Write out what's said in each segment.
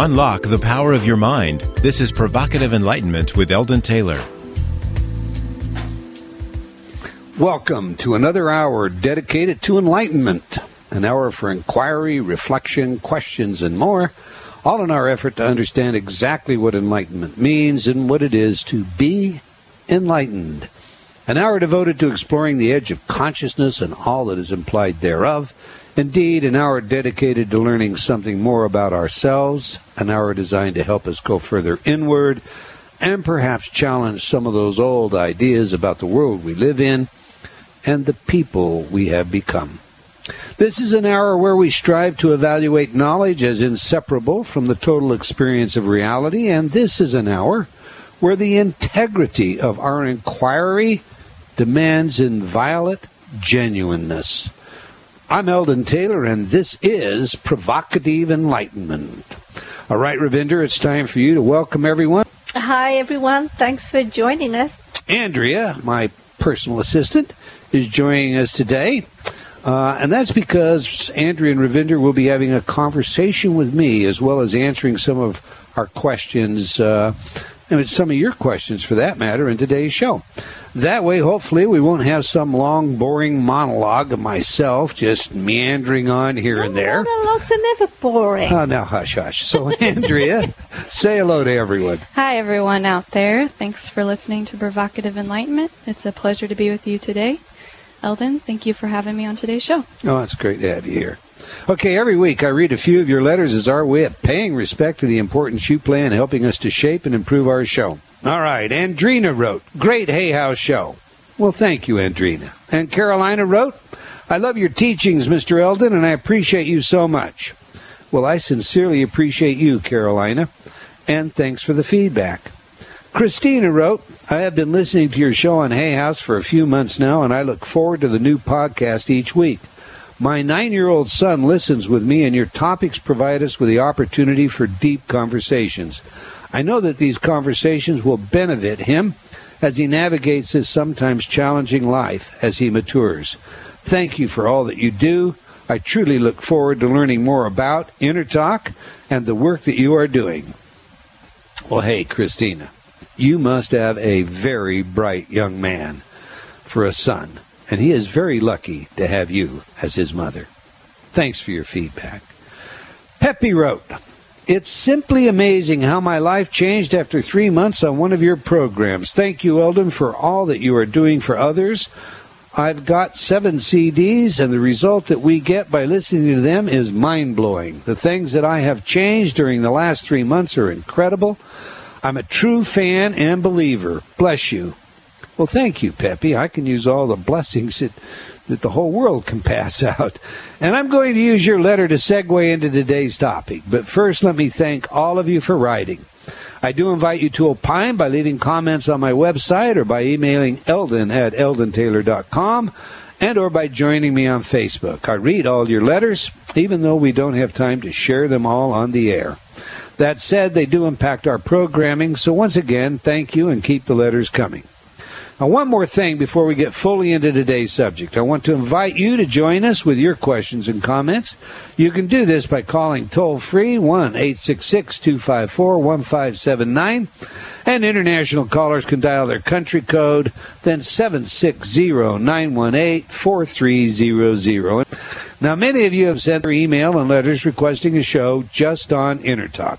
Unlock the power of your mind. This is Provocative Enlightenment with Eldon Taylor. Welcome to another hour dedicated to enlightenment, an hour for inquiry, reflection, questions, and more, all in our effort to understand exactly what enlightenment means and what it is to be enlightened. An hour devoted to exploring the edge of consciousness and all that is implied thereof. Indeed, an hour dedicated to learning something more about ourselves, an hour designed to help us go further inward and perhaps challenge some of those old ideas about the world we live in and the people we have become. This is an hour where we strive to evaluate knowledge as inseparable from the total experience of reality, and this is an hour where the integrity of our inquiry demands inviolate genuineness. I'm Eldon Taylor, and this is Provocative Enlightenment. All right, Ravinder, it's time for you to welcome everyone. Hi, everyone. Thanks for joining us. Andrea, my personal assistant, is joining us today. Uh, and that's because Andrea and Ravinder will be having a conversation with me as well as answering some of our questions, uh, and some of your questions for that matter, in today's show. That way, hopefully, we won't have some long, boring monologue of myself just meandering on here and there. Monologues are never boring. Oh, now hush, hush. So, Andrea, say hello to everyone. Hi, everyone out there. Thanks for listening to Provocative Enlightenment. It's a pleasure to be with you today. Eldon, thank you for having me on today's show. Oh, it's great to have you here. Okay, every week I read a few of your letters as our way of paying respect to the importance you play in helping us to shape and improve our show. All right, Andrina wrote, Great Hay House show. Well, thank you, Andrina. And Carolina wrote, I love your teachings, Mr. Eldon, and I appreciate you so much. Well, I sincerely appreciate you, Carolina, and thanks for the feedback. Christina wrote, I have been listening to your show on Hay House for a few months now, and I look forward to the new podcast each week. My nine year old son listens with me, and your topics provide us with the opportunity for deep conversations. I know that these conversations will benefit him as he navigates his sometimes challenging life as he matures. Thank you for all that you do. I truly look forward to learning more about InnerTalk and the work that you are doing. Well, hey, Christina, you must have a very bright young man for a son, and he is very lucky to have you as his mother. Thanks for your feedback. Peppy wrote, It's simply amazing how my life changed after three months on one of your programs. Thank you, Eldon, for all that you are doing for others. I've got seven CDs, and the result that we get by listening to them is mind blowing. The things that I have changed during the last three months are incredible. I'm a true fan and believer. Bless you. Well, thank you, Peppy. I can use all the blessings that, that the whole world can pass out. And I'm going to use your letter to segue into today's topic. But first, let me thank all of you for writing. I do invite you to opine by leaving comments on my website or by emailing Eldon at eldontaylor.com and or by joining me on Facebook. I read all your letters, even though we don't have time to share them all on the air. That said, they do impact our programming, so once again, thank you and keep the letters coming. Now, one more thing before we get fully into today's subject. I want to invite you to join us with your questions and comments. You can do this by calling toll free 1 866 254 1579. And international callers can dial their country code, then 760 918 4300. Now, many of you have sent their email and letters requesting a show just on InnerTalk.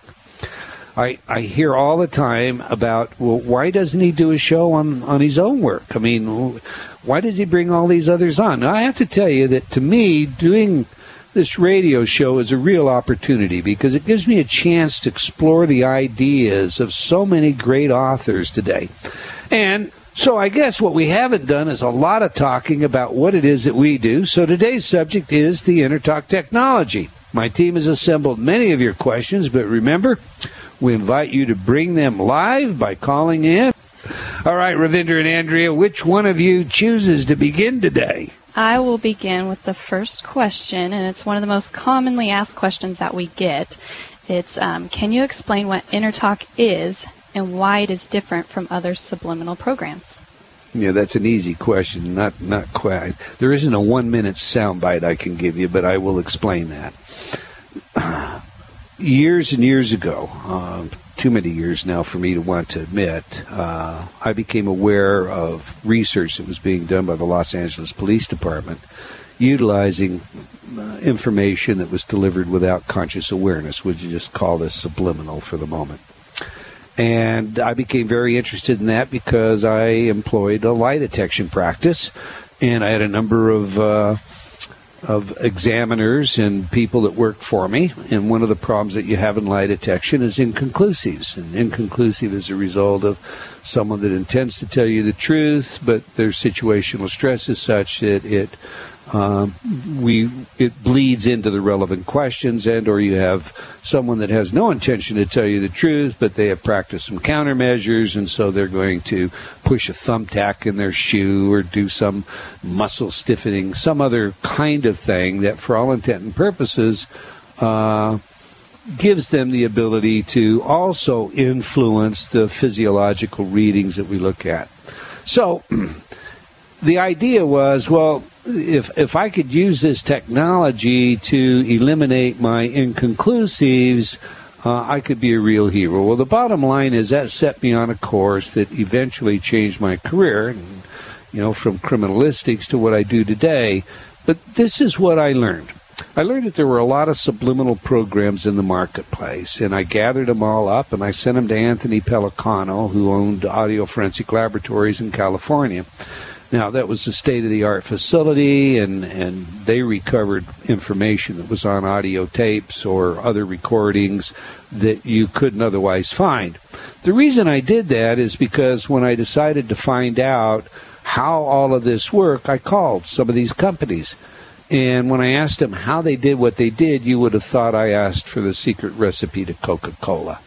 I, I hear all the time about, well, why doesn't he do a show on, on his own work? I mean, why does he bring all these others on? Now, I have to tell you that to me, doing this radio show is a real opportunity because it gives me a chance to explore the ideas of so many great authors today. And so I guess what we haven't done is a lot of talking about what it is that we do. So today's subject is the InnerTalk technology. My team has assembled many of your questions, but remember, we invite you to bring them live by calling in. All right, Ravinder and Andrea, which one of you chooses to begin today? I will begin with the first question, and it's one of the most commonly asked questions that we get. It's um, Can you explain what InnerTalk is and why it is different from other subliminal programs? Yeah, that's an easy question. Not not quite. There isn't a one minute soundbite I can give you, but I will explain that. Years and years ago, uh, too many years now for me to want to admit, uh, I became aware of research that was being done by the Los Angeles Police Department utilizing uh, information that was delivered without conscious awareness. Would you just call this subliminal for the moment? And I became very interested in that because I employed a lie detection practice, and I had a number of uh, of examiners and people that work for me. And one of the problems that you have in lie detection is inconclusives. And inconclusive is a result of someone that intends to tell you the truth, but their situational stress is such that it um, we it bleeds into the relevant questions, and or you have someone that has no intention to tell you the truth, but they have practiced some countermeasures, and so they're going to push a thumbtack in their shoe or do some muscle stiffening, some other kind of thing that, for all intent and purposes, uh, gives them the ability to also influence the physiological readings that we look at. So. the idea was, well, if if I could use this technology to eliminate my inconclusives, uh, I could be a real hero. Well, the bottom line is that set me on a course that eventually changed my career, and, you know, from criminalistics to what I do today. But this is what I learned. I learned that there were a lot of subliminal programs in the marketplace, and I gathered them all up and I sent them to Anthony Pellicano, who owned Audio Forensic Laboratories in California. Now, that was a state of the art facility, and, and they recovered information that was on audio tapes or other recordings that you couldn't otherwise find. The reason I did that is because when I decided to find out how all of this worked, I called some of these companies. And when I asked them how they did what they did, you would have thought I asked for the secret recipe to Coca Cola.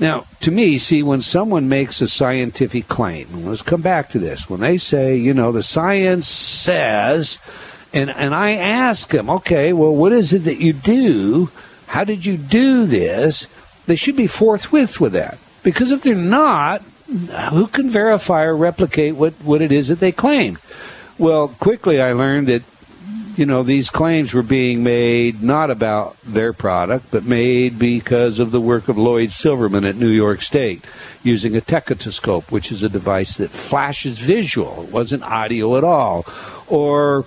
Now, to me, see, when someone makes a scientific claim, let's come back to this. When they say, you know, the science says, and, and I ask them, okay, well, what is it that you do? How did you do this? They should be forthwith with that. Because if they're not, who can verify or replicate what, what it is that they claim? Well, quickly I learned that you know, these claims were being made not about their product, but made because of the work of Lloyd Silverman at New York State using a tachistoscope, which is a device that flashes visual. It wasn't audio at all. Or,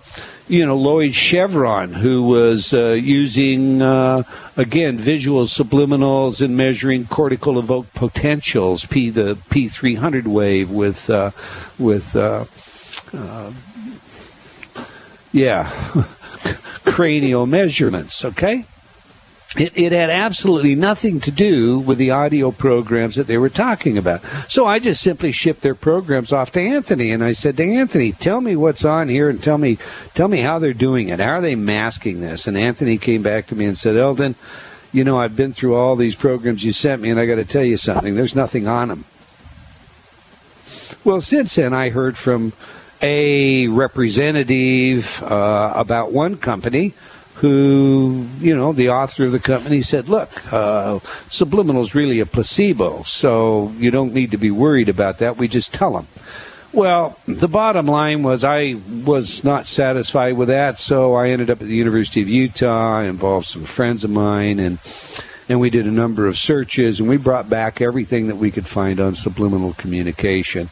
you know, Lloyd Shevrin, who was uh, using, uh, again, visual subliminals and measuring cortical evoked potentials, P, the P300 wave with, uh, with, uh, uh, yeah, cranial measurements, okay? It, it, had absolutely nothing to do with the audio programs that they were talking about. So I just simply shipped their programs off to Anthony, and I said to Anthony, "Tell me what's on here, and tell me, tell me how they're doing it. How are they masking this?" And Anthony came back to me and said, "Eldon, you know, I've been through all these programs you sent me, and I got to tell you something. There's nothing on them." Well, since then, I heard from a representative uh, about one company who, you know, the author of the company said, look, uh, subliminal is really a placebo, so you don't need to be worried about that. We just tell them. Well, the bottom line was I was not satisfied with that, so I ended up at the University of Utah. I involved some friends of mine, and and we did a number of searches, and we brought back everything that we could find on subliminal communication.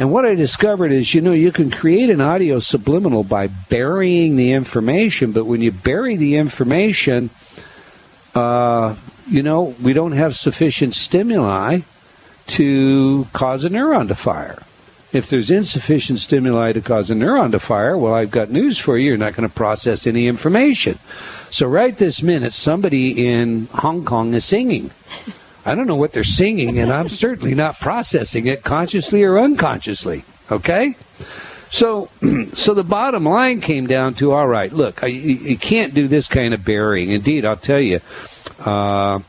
And what I discovered is, you know, you can create an audio subliminal by burying the information, but when you bury the information, uh, you know, we don't have sufficient stimuli to cause a neuron to fire. If there's insufficient stimuli to cause a neuron to fire, well, I've got news for you. You're not going to process any information. So, right this minute, somebody in Hong Kong is singing. I don't know what they're singing, and I'm certainly not processing it consciously or unconsciously. Okay? So, so the bottom line came down to all right, look, I, you can't do this kind of burying. Indeed, I'll tell you, uh,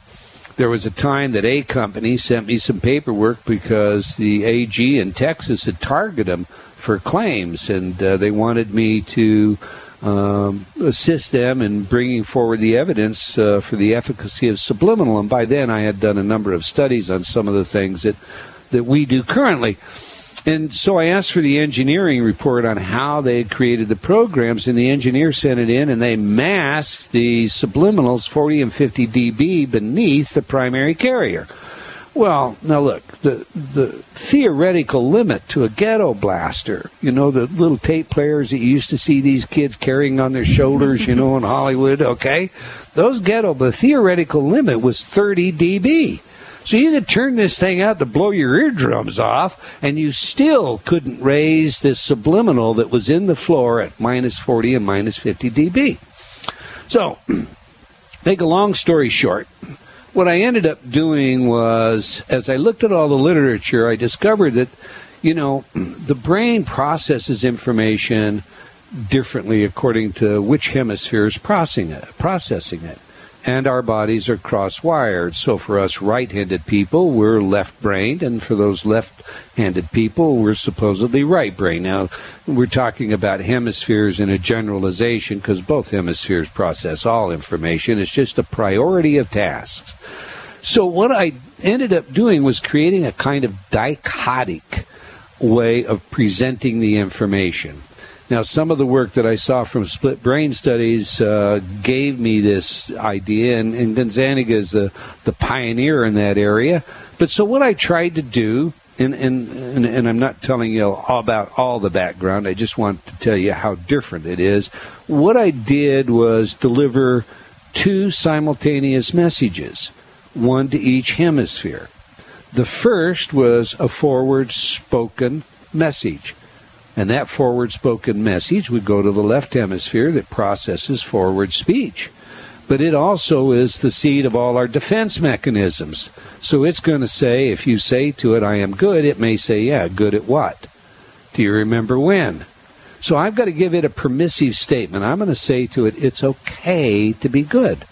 there was a time that a company sent me some paperwork because the AG in Texas had targeted them for claims, and uh, they wanted me to um, assist them in bringing forward the evidence uh, for the efficacy of subliminal. And by then, I had done a number of studies on some of the things that that we do currently. and so I asked for the engineering report on how they had created the programs, and the engineer sent it in, and they masked the subliminals 40 and 50 dB beneath the primary carrier. Well, now look, the the theoretical limit to a ghetto blaster, you know, the little tape players that you used to see these kids carrying on their shoulders, you know, in Hollywood, okay? Those ghetto, the theoretical limit was 30 dB. So you could turn this thing out to blow your eardrums off, and you still couldn't raise this subliminal that was in the floor at minus 40 and minus 50 dB. So, make a long story short, what I ended up doing was, as I looked at all the literature, I discovered that, you know, the brain processes information differently according to which hemisphere is processing it. Processing it. And our bodies are cross wired. So for us right handed people, we're left brained, and for those left handed people, we're supposedly right brained. Now, we're talking about hemispheres in a generalization because both hemispheres process all information. It's just a priority of tasks. So what I ended up doing was creating a kind of dichotic way of presenting the information. Now, some of the work that I saw from split brain studies uh, gave me this idea, and, and is the, the pioneer in that area. But so, what I tried to do, and, and, and, and I'm not telling you all about all the background, I just want to tell you how different it is. What I did was deliver two simultaneous messages, one to each hemisphere. The first was a forward spoken message. And that forward spoken message would go to the left hemisphere that processes forward speech. But it also is the seed of all our defense mechanisms. So it's going to say, if you say to it, I am good, it may say, yeah, good at what? Do you remember when? So I've got to give it a permissive statement. I'm going to say to it, it's okay to be good.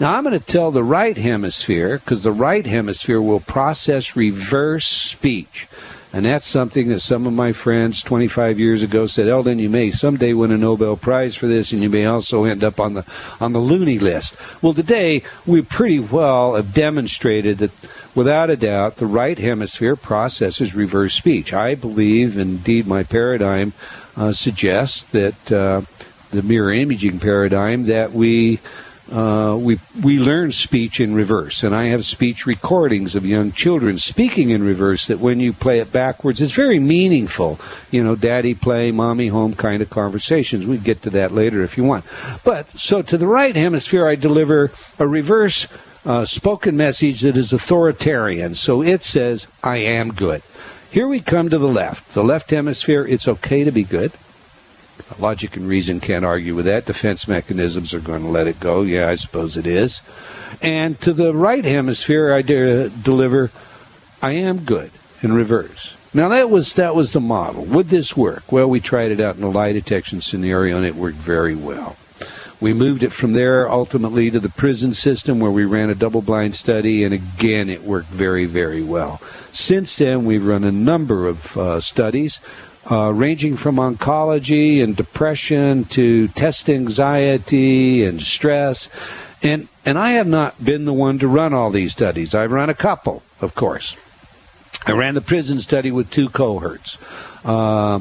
Now I'm going to tell the right hemisphere, because the right hemisphere will process reverse speech. And that's something that some of my friends 25 years ago said, Eldon, you may someday win a Nobel Prize for this, and you may also end up on the on the loony list. Well, today we pretty well have demonstrated that, without a doubt, the right hemisphere processes reverse speech. I believe, indeed, my paradigm uh, suggests that uh, the mirror imaging paradigm that we uh, we we learn speech in reverse, and I have speech recordings of young children speaking in reverse. That when you play it backwards, it's very meaningful. You know, daddy play, mommy home kind of conversations. We get to that later if you want. But so to the right hemisphere, I deliver a reverse uh, spoken message that is authoritarian. So it says, "I am good." Here we come to the left. The left hemisphere, it's okay to be good. Logic and reason can't argue with that. Defense mechanisms are going to let it go. Yeah, I suppose it is. And to the right hemisphere, I de- deliver, I am good in reverse. Now that was that was the model. Would this work? Well, we tried it out in a lie detection scenario, and it worked very well. We moved it from there ultimately to the prison system where we ran a double blind study, and again, it worked very, very well. Since then, we've run a number of uh, studies uh, ranging from oncology and depression to test anxiety and stress. And, and I have not been the one to run all these studies. I've run a couple, of course. I ran the prison study with two cohorts. Uh,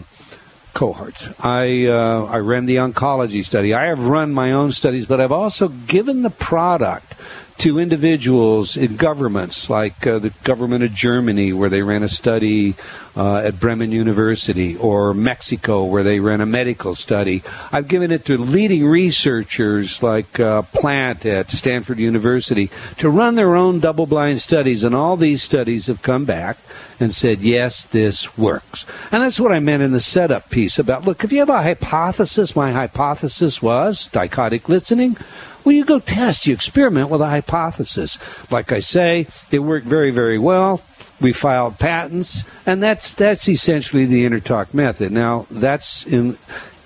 cohorts. I uh, I ran the oncology study. I have run my own studies, but I've also given the product to individuals in governments like uh, the government of Germany, where they ran a study uh, at Bremen University, or Mexico, where they ran a medical study. I've given it to leading researchers like uh, Plant at Stanford University to run their own double blind studies, and all these studies have come back and said, yes, this works. And that's what I meant in the setup piece about look, if you have a hypothesis, my hypothesis was dichotic listening. Well, you go test, you experiment with a hypothesis. Like I say, it worked very, very well. We filed patents, and that's that's essentially the InnerTalk method. Now, that's in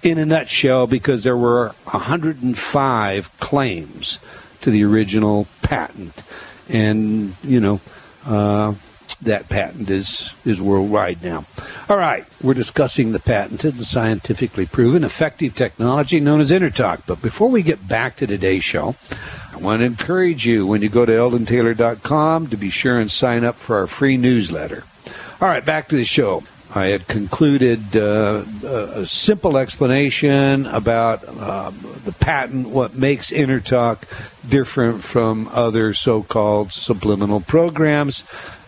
in a nutshell because there were 105 claims to the original patent, and you know. Uh, that patent is, is worldwide now. All right, we're discussing the patented and scientifically proven effective technology known as InnerTalk. But before we get back to today's show, I want to encourage you when you go to eldontaylor.com to be sure and sign up for our free newsletter. All right, back to the show. I had concluded uh, a simple explanation about uh, the patent, what makes InnerTalk different from other so-called subliminal programs.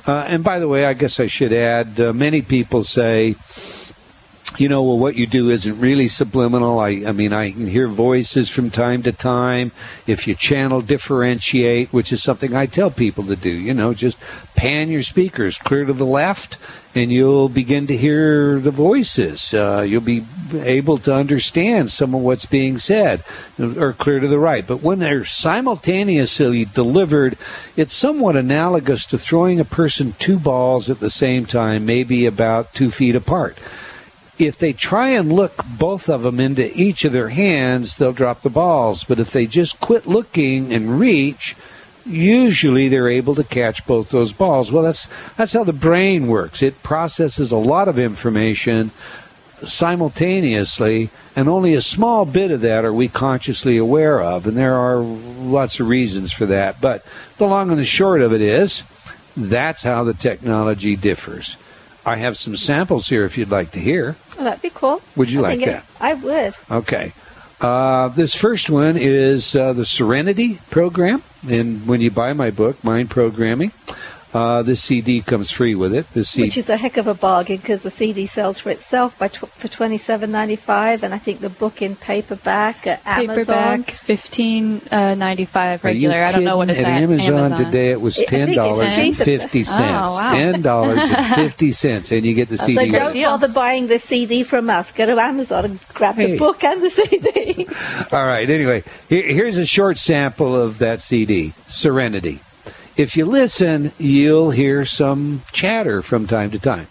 Uh, and by the way, I guess I should add, uh, many people say, you know, well, what you do isn't really subliminal. I, I mean, I can hear voices from time to time. If you channel differentiate, which is something I tell people to do, you know, just pan your speakers clear to the left and you'll begin to hear the voices. Uh, you'll be able to understand some of what's being said, or clear to the right. But when they're simultaneously delivered, it's somewhat analogous to throwing a person two balls at the same time, maybe about two feet apart if they try and look both of them into each of their hands, they'll drop the balls. But if they just quit looking and reach, usually they're able to catch both those balls. Well, that's that's how the brain works. It processes a lot of information simultaneously, and only a small bit of that are we consciously aware of. And there are lots of reasons for that. But the long and the short of it is, that's how the technology differs. I have some samples here if you'd like to hear. Oh, that'd be cool. Would you I like think it- that? I would. Okay. Uh, this first one is uh, the Serenity program. And when you buy my book, Mind Programming, uh, this CD comes free with it. This CD. Which is a heck of a bargain because the CD sells for itself by tw- for twenty seven ninety five, and I think the book in paperback at Amazon. Paperback, fifteen uh, ninety five regular. I don't know what it's at. at Amazon, today. It was ten it's dollars and cheaper. fifty. Oh, wow. Ten dollars and fifty cents, and you get the CD. So CD. don't deal. bother buying the CD from us. Go to Amazon and grab Hey. the book and the CD. All right. Anyway, here, here's a short sample of that CD, Serenity. If you listen, you'll hear some chatter from time to time.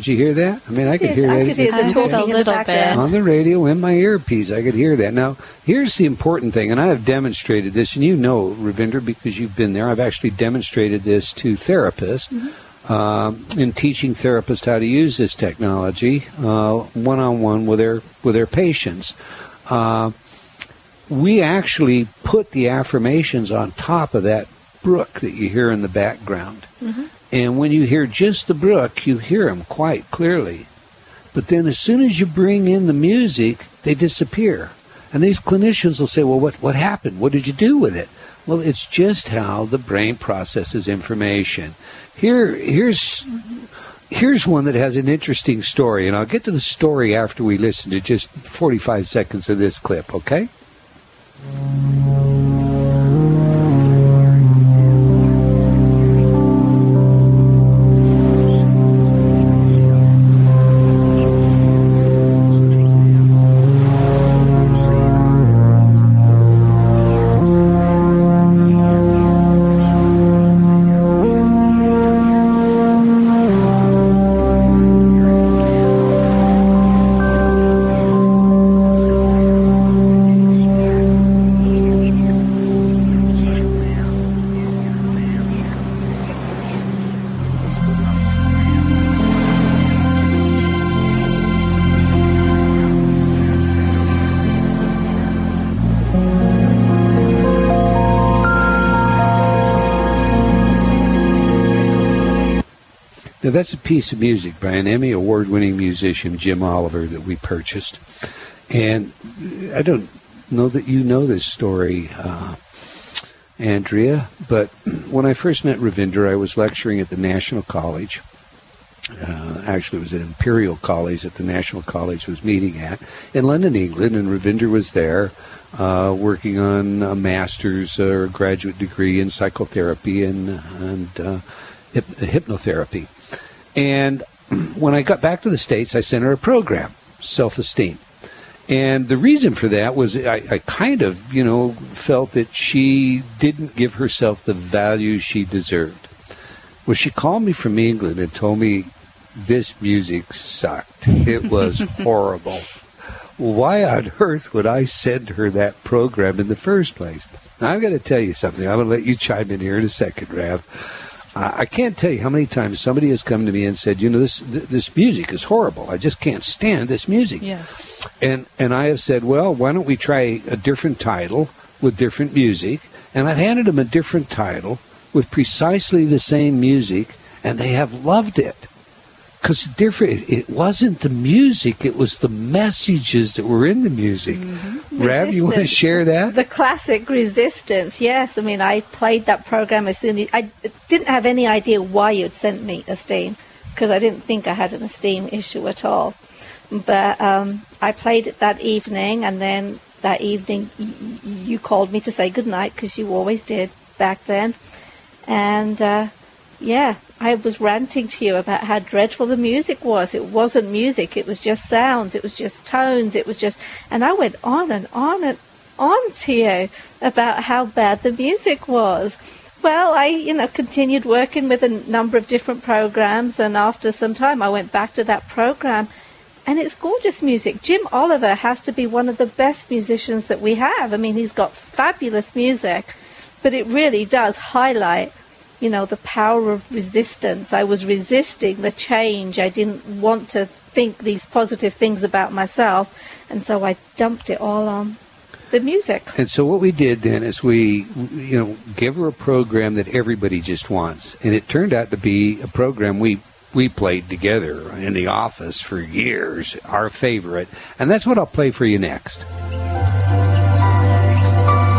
Did you hear that? I mean, I could Did. hear I that. could hear I the heard a little bit. on the radio in my earpiece. I could hear that. Now, here's the important thing, and I have demonstrated this, and you know, Ravinder, because you've been there. I've actually demonstrated this to therapists um, in teaching therapists how to use this technology one on one with their with their patients. Uh, we actually put the affirmations on top of that brook that you hear in the background. And when you hear just the brook, you hear them quite clearly. But then as soon as you bring in the music, they disappear. And these clinicians will say, well, what, what happened? What did you do with it? Well, it's just how the brain processes information. Here, here's, here's one that has an interesting story, and I'll get to the story after we listen to just 45 seconds of this clip, okay? Now, that's a piece of music by an Emmy award winning musician, Jim Oliver, that we purchased. And I don't know that you know this story, uh, Andrea, but when I first met Ravinder, I was lecturing at the National College. uh, actually it was at Imperial College that the National College was meeting at in London, England, and Ravinder was there uh, working on a master's or graduate degree in psychotherapy and, and uh, hypnotherapy. And when I got back to the States, I sent her a program, Self Esteem. And the reason for that was I, I, kind of, you know, felt that she didn't give herself the value she deserved. Well, she called me from England and told me this music sucked. It was horrible. Why on earth would I send her that program in the first place? Now, I'm going to tell you something. I'm going to let you chime in here in a second, Rav. I can't tell you how many times somebody has come to me and said, "You know, this this music is horrible. I just can't stand this music." Yes. And and I have said, "Well, why don't we try a different title with different music?" And I've handed them a different title with precisely the same music, and they have loved it because different. It wasn't the music; it was the messages that were in the music. Mm-hmm. Rav, you want to share that? The classic resistance. Yes, I mean, I played that program as soon as I didn't have any idea why you'd sent me Esteem because I didn't think I had an Esteem issue at all. But um, I played it that evening, and then that evening y- you called me to say goodnight because you always did back then, and. Uh, yeah, I was ranting to you about how dreadful the music was. It wasn't music, it was just sounds, it was just tones, it was just. And I went on and on and on to you about how bad the music was. Well, I, you know, continued working with a number of different programs, and after some time, I went back to that program, and it's gorgeous music. Jim Oliver has to be one of the best musicians that we have. I mean, he's got fabulous music, but it really does highlight you know, the power of resistance. I was resisting the change. I didn't want to think these positive things about myself. And so I dumped it all on the music. And so what we did then is we, you know, gave her a program that everybody just wants. And it turned out to be a program we we played together in the office for years, our favorite. And that's what I'll play for you next.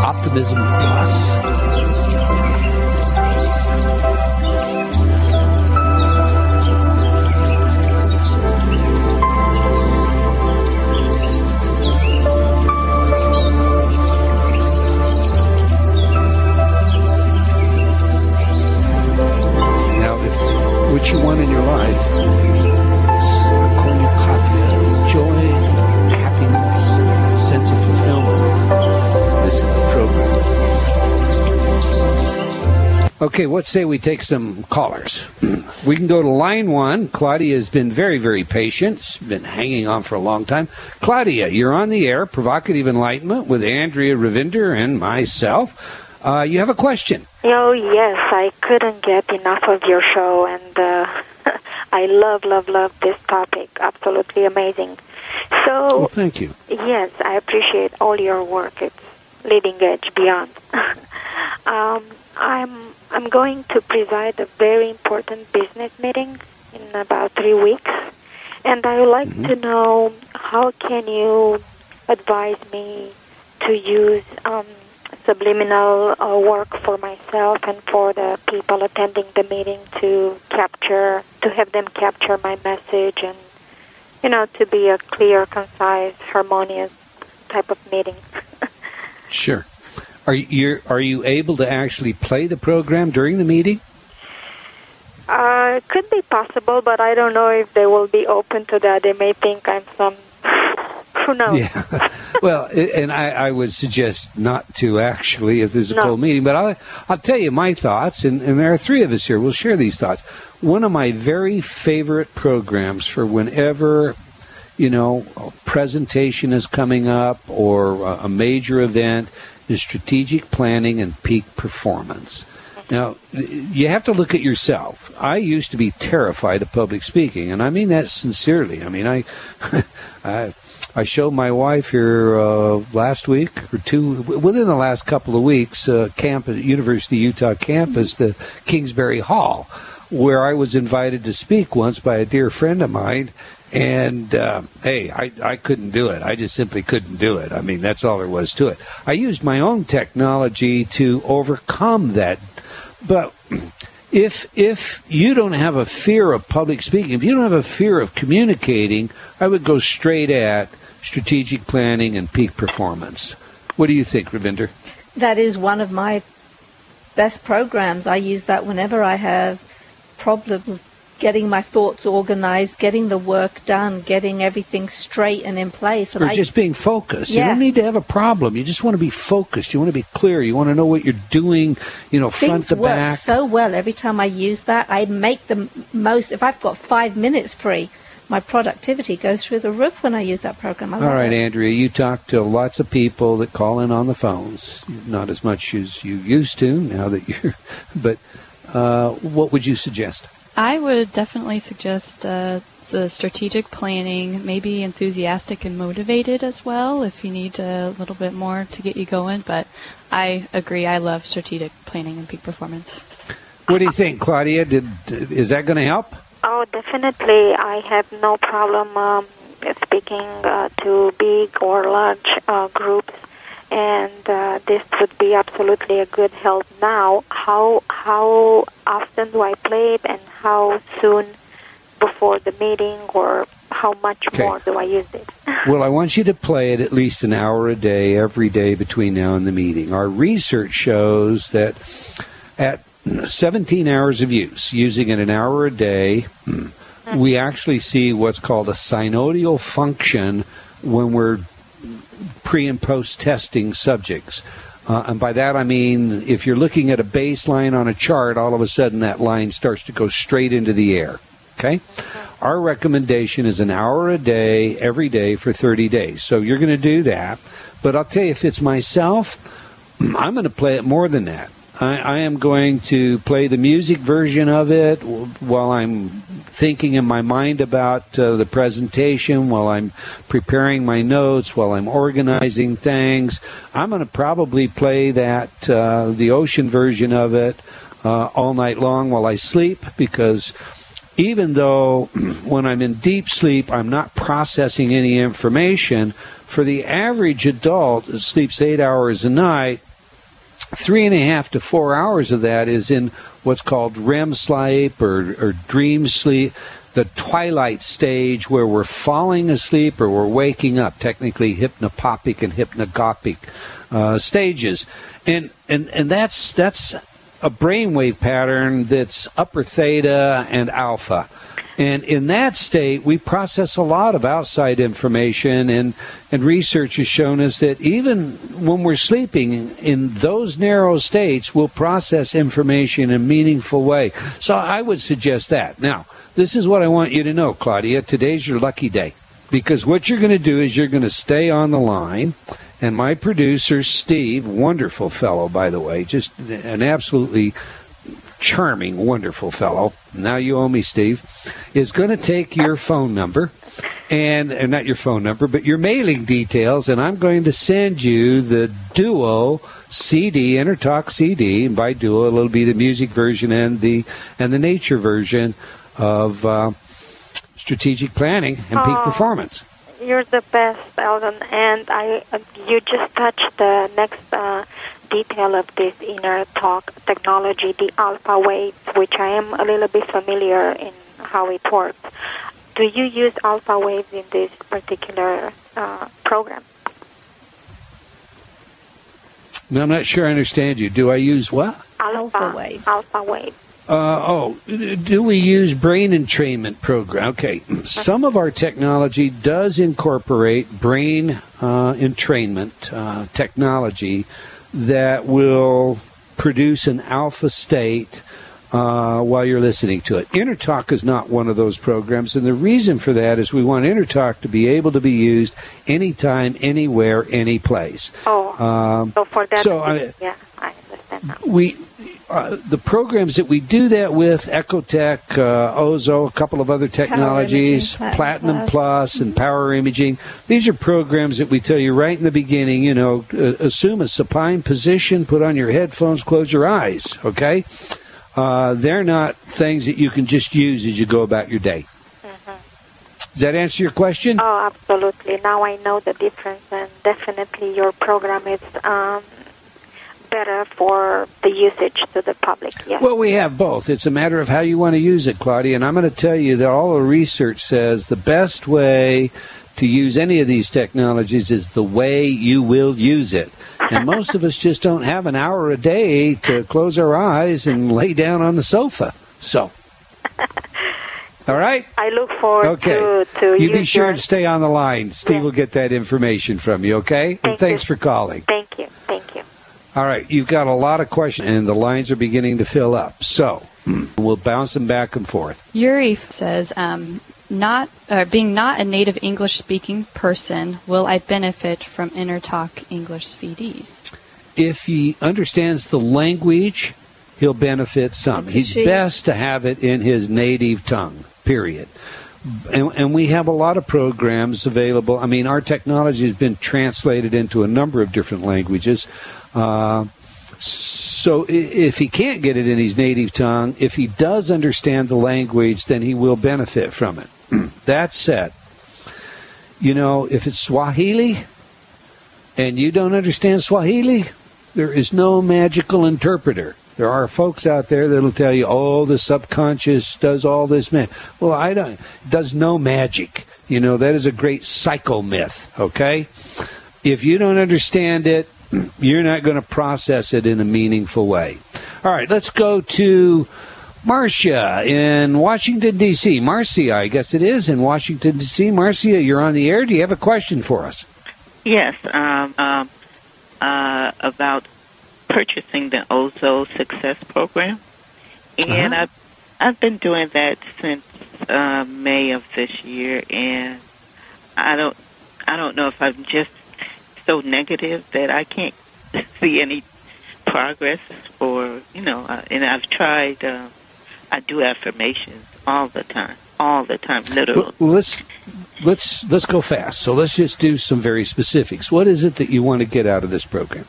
Optimism Plus. What you want in your life a cornucopia of joy, happiness, sense of fulfillment. This is the program. Okay, let's say we take some callers. we can go to line one. Claudia has been very, very patient. She's been hanging on for a long time. Claudia, you're on the air, Provocative Enlightenment with Andrea Ravinder and myself. Uh, you have a question. Oh, yes. I couldn't get enough of your show, and uh, I love, love, love this topic. Absolutely amazing. So, well, thank you. Yes, I appreciate all your work. It's leading edge beyond. um, I'm I'm going to preside a very important business meeting in about three weeks, and I would like mm-hmm. to know how can you advise me to use um, subliminal uh, work for myself and for the people attending the meeting to capture, to have them capture my message and, you know, to be a clear, concise, harmonious type of meeting. sure. Are you are you able to actually play the program during the meeting? Uh, it could be possible, but I don't know if they will be open to that. They may think I'm some who knows? Yeah. well, and I, I, would suggest not to actually if there's a no. full meeting. But I'll, I'll tell you my thoughts, and, and there are three of us here. We'll share these thoughts. One of my very favorite programs for whenever you know a presentation is coming up or a major event is strategic planning and peak performance. Now, you have to look at yourself. I used to be terrified of public speaking, and I mean that sincerely. I mean, I, I I showed my wife here uh, last week or two, within the last couple of weeks, uh, University of Utah campus, the Kingsbury Hall, where I was invited to speak once by a dear friend of mine. And uh, hey, I, I couldn't do it. I just simply couldn't do it. I mean, that's all there was to it. I used my own technology to overcome that. But if if you don't have a fear of public speaking, if you don't have a fear of communicating, I would go straight at strategic planning and peak performance. What do you think, Ravinder? That is one of my best programs. I use that whenever I have problems getting my thoughts organized, getting the work done, getting everything straight and in place. And or I, just being focused. Yeah. You don't need to have a problem. You just want to be focused. You want to be clear. You want to know what you're doing, you know, front things to work back. so well every time I use that. I make the most. If I've got five minutes free, my productivity goes through the roof when I use that program. I All it. Andrea, you talk to lots of people that call in on the phones. Not as much as you used to now that you're, but uh, what would you suggest? I would definitely suggest uh, the strategic planning, maybe enthusiastic and motivated as well if you need a little bit more to get you going. But I agree, I love strategic planning and peak performance. What do you think, Claudia? Did is that going to help? Oh, definitely. I have no problem um, speaking uh, to big or large uh, groups, and uh, this would be absolutely a good help. Now, how how often do I play it, and how soon before the meeting, or how much Okay. more do I use it? Well, I want you to play it at least an hour a day every day between now and the meeting. Our research shows that at 17 hours of use, using it an hour a day, we actually see what's called a synodial function when we're pre and post testing subjects. Uh, and by that I mean if you're looking at a baseline on a chart, all of a sudden that line starts to go straight into the air. Okay? Our recommendation is an hour a day, every day for 30 days. So you're going to do that. But I'll tell you, if it's myself, I'm going to play it more than that. I, I am going to play the music version of it while I'm thinking in my mind about uh, the presentation, while I'm preparing my notes, while I'm organizing things. I'm going to probably play that uh, the ocean version of it uh, all night long while I sleep because even though when I'm in deep sleep, I'm not processing any information, for the average adult that sleeps eight hours a night, three and a half to four hours of that is in what's called REM sleep or, or dream sleep, the twilight stage where we're falling asleep or we're waking up, technically hypnopompic and hypnagogic uh, stages. And, and, and that's, that's a brainwave pattern that's upper theta and alpha. And in that state, we process a lot of outside information, and, and research has shown us that even when we're sleeping in those narrow states, we'll process information in a meaningful way. So I would suggest that. Now, this is what I want you to know, Claudia. Today's your lucky day. Because what you're going to do is you're going to stay on the line, and my producer, Steve, wonderful fellow, by the way, just an absolutely charming, wonderful fellow. Now you owe me, Steve. Is going to take your phone number and, and not your phone number, but your mailing details, and I'm going to send you the Duo CD, InnerTalk CD, and by Duo it'll be the music version and the and the nature version of uh, strategic planning and peak Oh. performance. You're the best, Eldon, and I. Uh, you just touched the next uh, detail of this inner talk technology, the alpha waves, which I am a little bit familiar in how it works. Do you use alpha waves in this particular uh, program? No, I'm not sure I understand you. Do I use what? Alpha waves. Alpha waves. Uh, oh, do we use brain entrainment program? Okay, some of our technology does incorporate brain uh, entrainment uh, technology that will produce an alpha state uh, while you're listening to it. InnerTalk is not one of those programs, and the reason for that is we want InnerTalk to be able to be used anytime, anywhere, any place. Oh, Um, so for that, so I- yeah, I understand now. we uh, the programs that we do that with Ecotech, uh, Ozo, a couple of other technologies, Imaging, Platinum Platinum Plus. Plus, and Power Imaging. These are programs that we tell you right in the beginning. You know, uh, assume a supine position, put on your headphones, close your eyes. Okay, uh, they're not things that you can just use as you go about your day. Does that answer your question? Oh, absolutely. Now I know the difference, and definitely your program is um, better for the usage to the public. Yes. Well, we have both. It's a matter of how you want to use it, Claudia. And I'm going to tell you that all the research says the best way to use any of these technologies is the way you will use it. And most of us just don't have an hour a day to close our eyes and lay down on the sofa. So. All right. I look forward Okay. to to You be sure your- and stay on the line. Steve Yeah. will get that information from you, okay? and thanks you. for calling. Thank. Thank. All right, you've got a lot of questions, and the lines are beginning to fill up. So we'll bounce them back and forth. Yuri says, um, not uh, being not a native English speaking person, will I benefit from InnerTalk English CDs? If he understands the language, he'll benefit some. It's He's best to have it in his native tongue, period. And, and we have a lot of programs available. I mean, our technology has been translated into a number of different languages. Uh, so if he can't get it in his native tongue, if he does understand the language, then he will benefit from it. that said, you know, if it's Swahili and you don't understand Swahili, there is no magical interpreter. There are folks out there that'll tell you, "Oh, the subconscious does all this." Well, I don't. Does no magic. You know that is a great psycho myth. Okay, if you don't understand it, you're not going to process it in a meaningful way. All right, let's go to Marcia in Washington D.C. Marcia, I guess it is in Washington D.C. Marcia, you're on the air. Do you have a question for us? Yes, um, um, uh, about purchasing the Ozo Success Program, and Uh-huh. I've I've been doing that since uh, May of this year, and I don't I don't know if I'm just so negative that I can't see any progress, or you know, uh, and I've tried. Uh, I do affirmations all the time, all the time, literally. Well, let's let's let's go fast. So let's just do some very specifics. What is it that you want to get out of this program?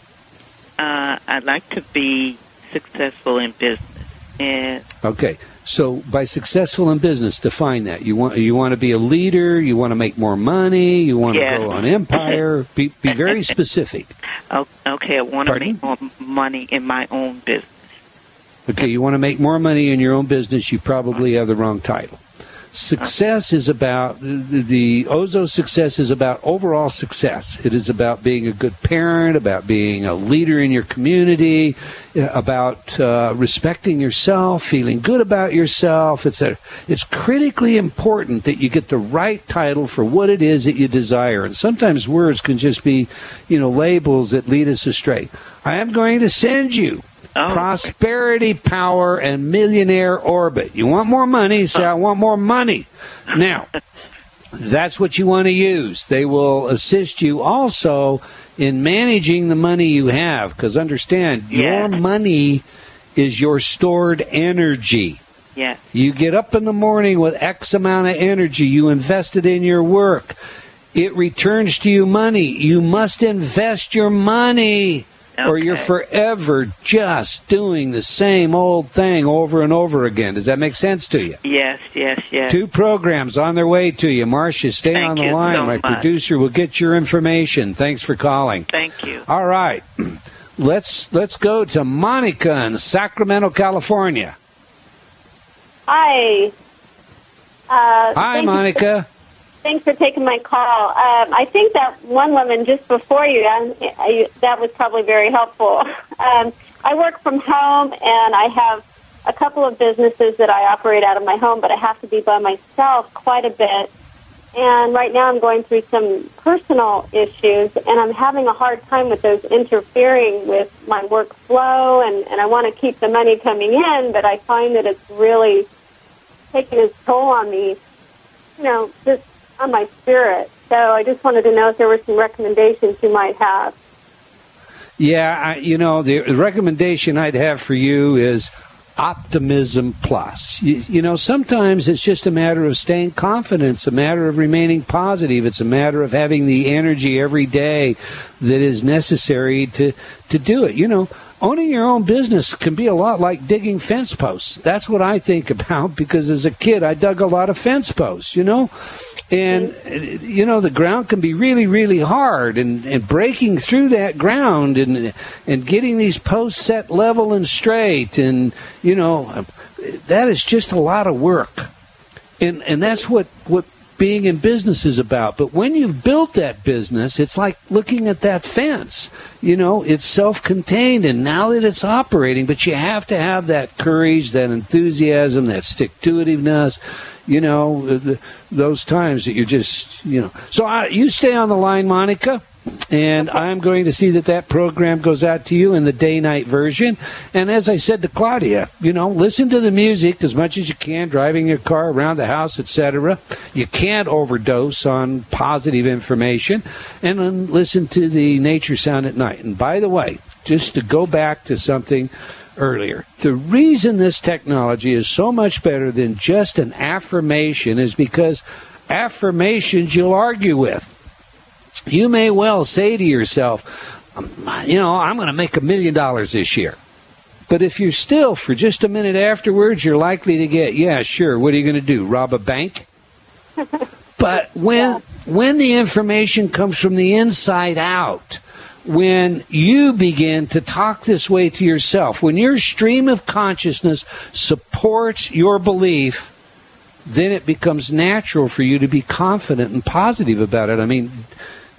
Uh, I'd like to be successful in business, and Okay. So by successful in business, define that. You want you want to be a leader. You want to make more money. You want Yes. to grow an empire. Be be very specific. okay, I want to Pardon? make more money in my own business. Okay. You want to make more money in your own business. You probably have the wrong title. Success is about the, Ozo success is about overall success. It is about being a good parent, about being a leader in your community, about uh, respecting yourself, feeling good about yourself. A, it's critically important that you get the right title for what it is that you desire. And sometimes words can just be, you know, labels that lead us astray. I am going to send you Oh. prosperity, power, and millionaire orbit. You want more money? Say, I want more money. Now, that's what you want to use. They will assist you also in managing the money you have. Because understand, your money is your stored energy. Yes, You get up in the morning with X amount of energy. You invest it in your work. It returns to you money. You must invest your money. Or you're forever just doing the same old thing over and over again. Does that make sense to you? yes, yes, yes. Two programs on their way to you. Marcia, stay Thank on the you line. so My much. producer will get your information. Thanks for calling. Thank you. All right. Let's let's go to Monica in Sacramento, California. Hi. Uh, Hi, thank you- Monica. Thanks for taking my call. Um, I think that one woman just before you, um, I, that was probably very helpful. Um, I work from home, and I have a couple of businesses that I operate out of my home, but I have to be by myself quite a bit. And right now I'm going through some personal issues, and I'm having a hard time with those interfering with my workflow, and, and I want to keep the money coming in, but I find that it's really taking its toll on me, you know, just on my spirit. So I just wanted to know if there were some recommendations you might have. Yeah, I, you know, the recommendation I'd have for you is optimism plus. You, you know, sometimes it's just a matter of staying confident. It's a matter of remaining positive. It's a matter of having the energy every day that is necessary to, to do it. You know, owning your own business can be a lot like digging fence posts. That's what I think about because as a kid, I dug a lot of fence posts, you know? And, you know, the ground can be really, really hard and, and breaking through that ground and, and getting these posts set level and straight. And, you know, that is just a lot of work. And, and that's what, what being in business is about. But when you've built that business, it's like looking at that fence. You know, it's self contained, and now that it's operating, but you have to have that courage, that enthusiasm, that stick to itiveness, you know, those times that you just, you know. So I, you stay on the line, Monica and I'm going to see that that program goes out to you in the day night version. And as I said to Claudia, you know, listen to the music as much as you can, driving your car around the house, etc. You can't overdose on positive information, and then listen to the nature sound at night. And by the way, just to go back to something earlier. The reason this technology is so much better than just an affirmation is because affirmations you'll argue with you may well say to yourself, um, you know, I'm going to make a million dollars this year. But if you're still, for just a minute afterwards, you're likely to get, yeah, sure, what are you going to do? Rob a bank? but when, yeah. when the information comes from the inside out, when you begin to talk this way to yourself, when your stream of consciousness supports your belief, then it becomes natural for you to be confident and positive about it. I mean,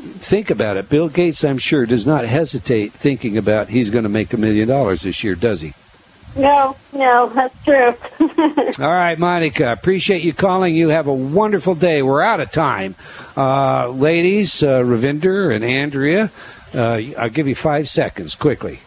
think about it. Bill Gates, I'm sure, does not hesitate thinking about he's going to make a million dollars this year, does he? No, no, that's true. All right, Monica, appreciate you calling. You have a wonderful day. We're out of time. Uh, ladies, uh, Ravinder and Andrea, uh, I'll give you five seconds quickly.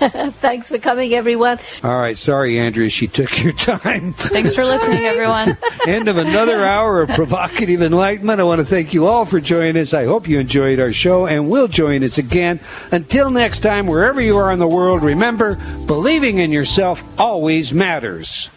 Thanks for coming, everyone. All right. Sorry, Andrea, she took your time. Thanks for listening, everyone. End of another hour of provocative enlightenment. I want to thank you all for joining us. I hope you enjoyed our show and will join us again. Until next time, wherever you are in the world, remember, believing in yourself always matters.